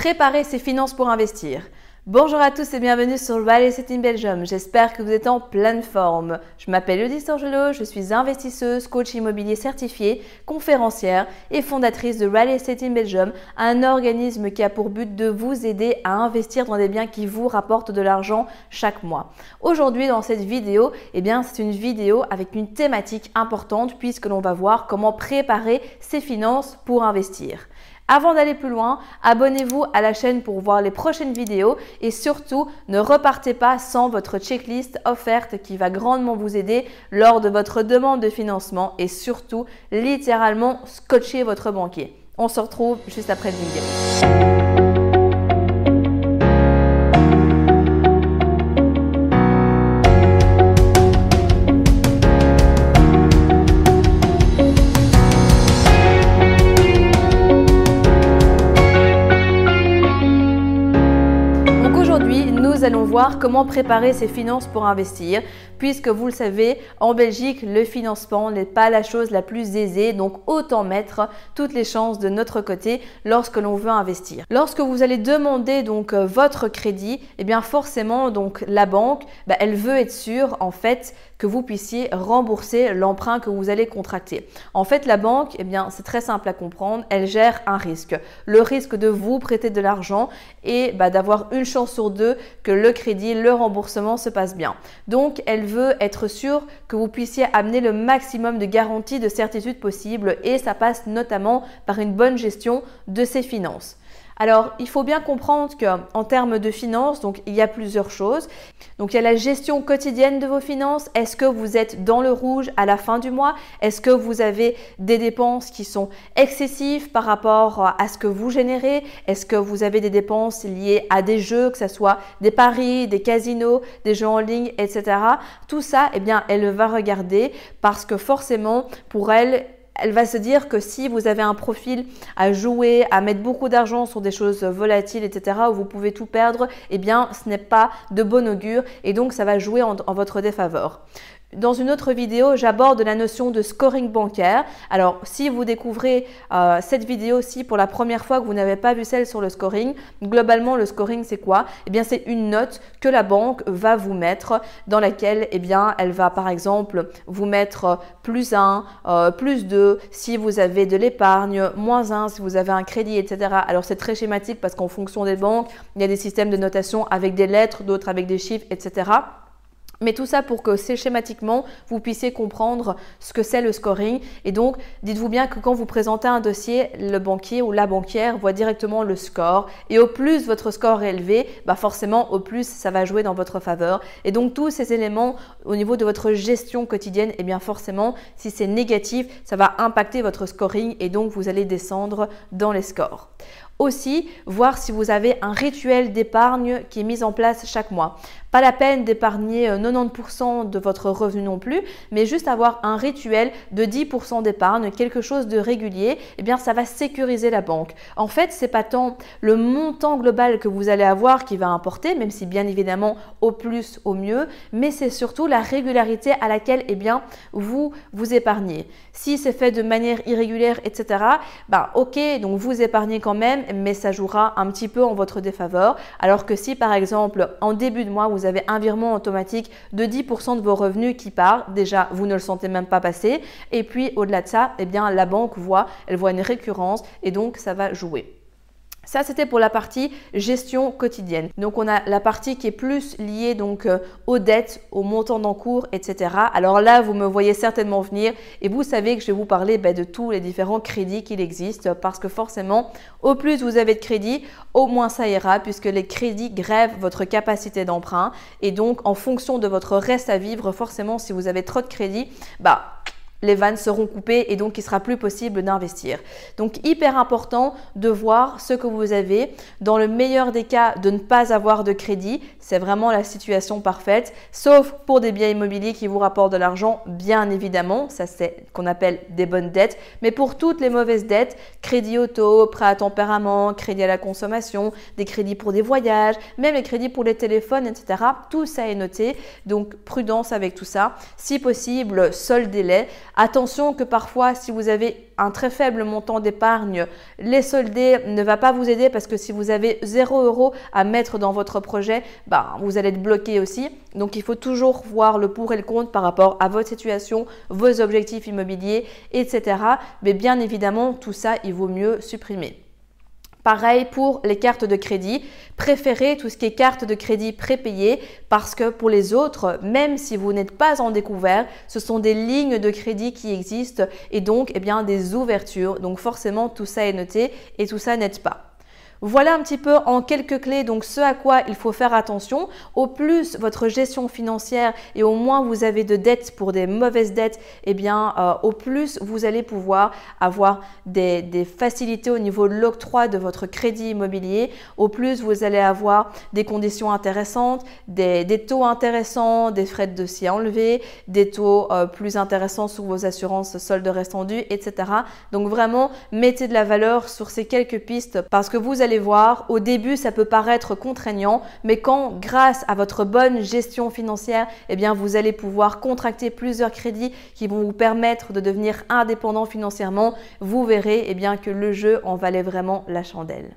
Préparer ses finances pour investir. Bonjour à tous et bienvenue sur Real Estate in Belgium. J'espère que vous êtes en pleine forme. Je m'appelle Eudis Angelo, je suis investisseuse, coach immobilier certifié, conférencière et fondatrice de Real Estate in Belgium, un organisme qui a pour but de vous aider à investir dans des biens qui vous rapportent de l'argent chaque mois. Aujourd'hui, dans cette vidéo, eh bien, c'est une vidéo avec une thématique importante puisque l'on va voir comment préparer ses finances pour investir. Avant d'aller plus loin, abonnez-vous à la chaîne pour voir les prochaines vidéos et surtout ne repartez pas sans votre checklist offerte qui va grandement vous aider lors de votre demande de financement et surtout littéralement scotcher votre banquier. On se retrouve juste après le vidéo. Comment préparer ses finances pour investir, puisque vous le savez, en Belgique, le financement n'est pas la chose la plus aisée, donc autant mettre toutes les chances de notre côté lorsque l'on veut investir. Lorsque vous allez demander donc euh, votre crédit, eh bien forcément donc la banque, bah, elle veut être sûre en fait que vous puissiez rembourser l'emprunt que vous allez contracter. En fait, la banque, eh bien c'est très simple à comprendre, elle gère un risque, le risque de vous prêter de l'argent et bah, d'avoir une chance sur deux que le crédit, le remboursement se passe bien. Donc, elle veut être sûre que vous puissiez amener le maximum de garanties, de certitude possible et ça passe notamment par une bonne gestion de ses finances. Alors, il faut bien comprendre qu'en termes de finances, donc il y a plusieurs choses. Donc, il y a la gestion quotidienne de vos finances. Est-ce que vous êtes dans le rouge à la fin du mois? Est-ce que vous avez des dépenses qui sont excessives par rapport à ce que vous générez? Est-ce que vous avez des dépenses liées à des jeux, que ce soit des paris, des casinos, des jeux en ligne, etc. Tout ça, eh bien, elle va regarder parce que forcément, pour elle, elle va se dire que si vous avez un profil à jouer, à mettre beaucoup d'argent sur des choses volatiles, etc., où vous pouvez tout perdre, eh bien, ce n'est pas de bon augure et donc ça va jouer en, votre défaveur. Dans une autre vidéo, j'aborde la notion de scoring bancaire. Alors, si vous découvrez euh, cette vidéo-ci pour la première fois que vous n'avez pas vu celle sur le scoring, globalement, le scoring, c'est quoi? Eh bien, c'est une note que la banque va vous mettre dans laquelle, eh bien, elle va par exemple vous mettre plus 1, euh, plus 2 si vous avez de l'épargne, moins 1 si vous avez un crédit, etc. Alors, c'est très schématique parce qu'en fonction des banques, il y a des systèmes de notation avec des lettres, d'autres avec des chiffres, etc. Mais tout ça pour que schématiquement, vous puissiez comprendre ce que c'est le scoring. Et donc, dites-vous bien que quand vous présentez un dossier, le banquier ou la banquière voit directement le score. Et au plus votre score est élevé, bah forcément, au plus ça va jouer dans votre faveur. Et donc, tous ces éléments au niveau de votre gestion quotidienne, eh bien forcément, si c'est négatif, ça va impacter votre scoring et donc vous allez descendre dans les scores. Aussi, voir si vous avez un rituel d'épargne qui est mis en place chaque mois. Pas la peine d'épargner 90% euh, de votre revenu non plus, mais juste avoir un rituel de 10% d'épargne, quelque chose de régulier, eh bien ça va sécuriser la banque. En fait, c'est pas tant le montant global que vous allez avoir qui va importer, même si bien évidemment au plus au mieux, mais c'est surtout la régularité à laquelle eh bien vous vous épargnez. Si c'est fait de manière irrégulière, etc., bah ok, donc vous épargnez quand même, mais ça jouera un petit peu en votre défaveur. Alors que si par exemple en début de mois vous avez un virement automatique de 10% de vos revenus qui part, déjà vous ne le sentez même pas passer. Et puis au-delà de ça, eh bien la banque voit, elle voit une récurrence et donc ça va jouer. Ça, c'était pour la partie gestion quotidienne. Donc, on a la partie qui est plus liée donc euh, aux dettes, aux montants d'encours, etc. Alors là, vous me voyez certainement venir et vous savez que je vais vous parler ben, de tous les différents crédits qu'il existe parce que forcément, au plus vous avez de crédits, au moins ça ira puisque les crédits grèvent votre capacité d'emprunt et donc en fonction de votre reste à vivre, forcément, si vous avez trop de crédits, bah les vannes seront coupées et donc il sera plus possible d'investir. Donc hyper important de voir ce que vous avez. Dans le meilleur des cas, de ne pas avoir de crédit, c'est vraiment la situation parfaite, sauf pour des biens immobiliers qui vous rapportent de l'argent, bien évidemment, ça c'est qu'on appelle des bonnes dettes, mais pour toutes les mauvaises dettes, crédit auto, prêt à tempérament, crédit à la consommation, des crédits pour des voyages, même les crédits pour les téléphones, etc. Tout ça est noté, donc prudence avec tout ça. Si possible, seul délai Attention que parfois, si vous avez un très faible montant d'épargne, les solder ne va pas vous aider parce que si vous avez 0 euros à mettre dans votre projet, bah, vous allez être bloqué aussi. Donc il faut toujours voir le pour et le contre par rapport à votre situation, vos objectifs immobiliers, etc. Mais bien évidemment, tout ça, il vaut mieux supprimer. Pareil pour les cartes de crédit. Préférez tout ce qui est carte de crédit prépayée parce que pour les autres, même si vous n'êtes pas en découvert, ce sont des lignes de crédit qui existent et donc eh bien, des ouvertures. Donc forcément, tout ça est noté et tout ça n'aide pas. Voilà un petit peu en quelques clés donc ce à quoi il faut faire attention. Au plus votre gestion financière et au moins vous avez de dettes pour des mauvaises dettes, eh bien euh, au plus vous allez pouvoir avoir des, facilités au niveau de l'octroi de votre crédit immobilier. Au plus vous allez avoir des conditions intéressantes, des, taux intéressants, des frais de dossier enlevés, des taux euh, plus intéressants sur vos assurances soldes restants dus, etc. Donc vraiment mettez de la valeur sur ces quelques pistes parce que vous allez voir, au début, ça peut paraître contraignant, mais quand, grâce à votre bonne gestion financière, eh bien, vous allez pouvoir contracter plusieurs crédits qui vont vous permettre de devenir indépendant financièrement, vous verrez eh bien, que le jeu en valait vraiment la chandelle.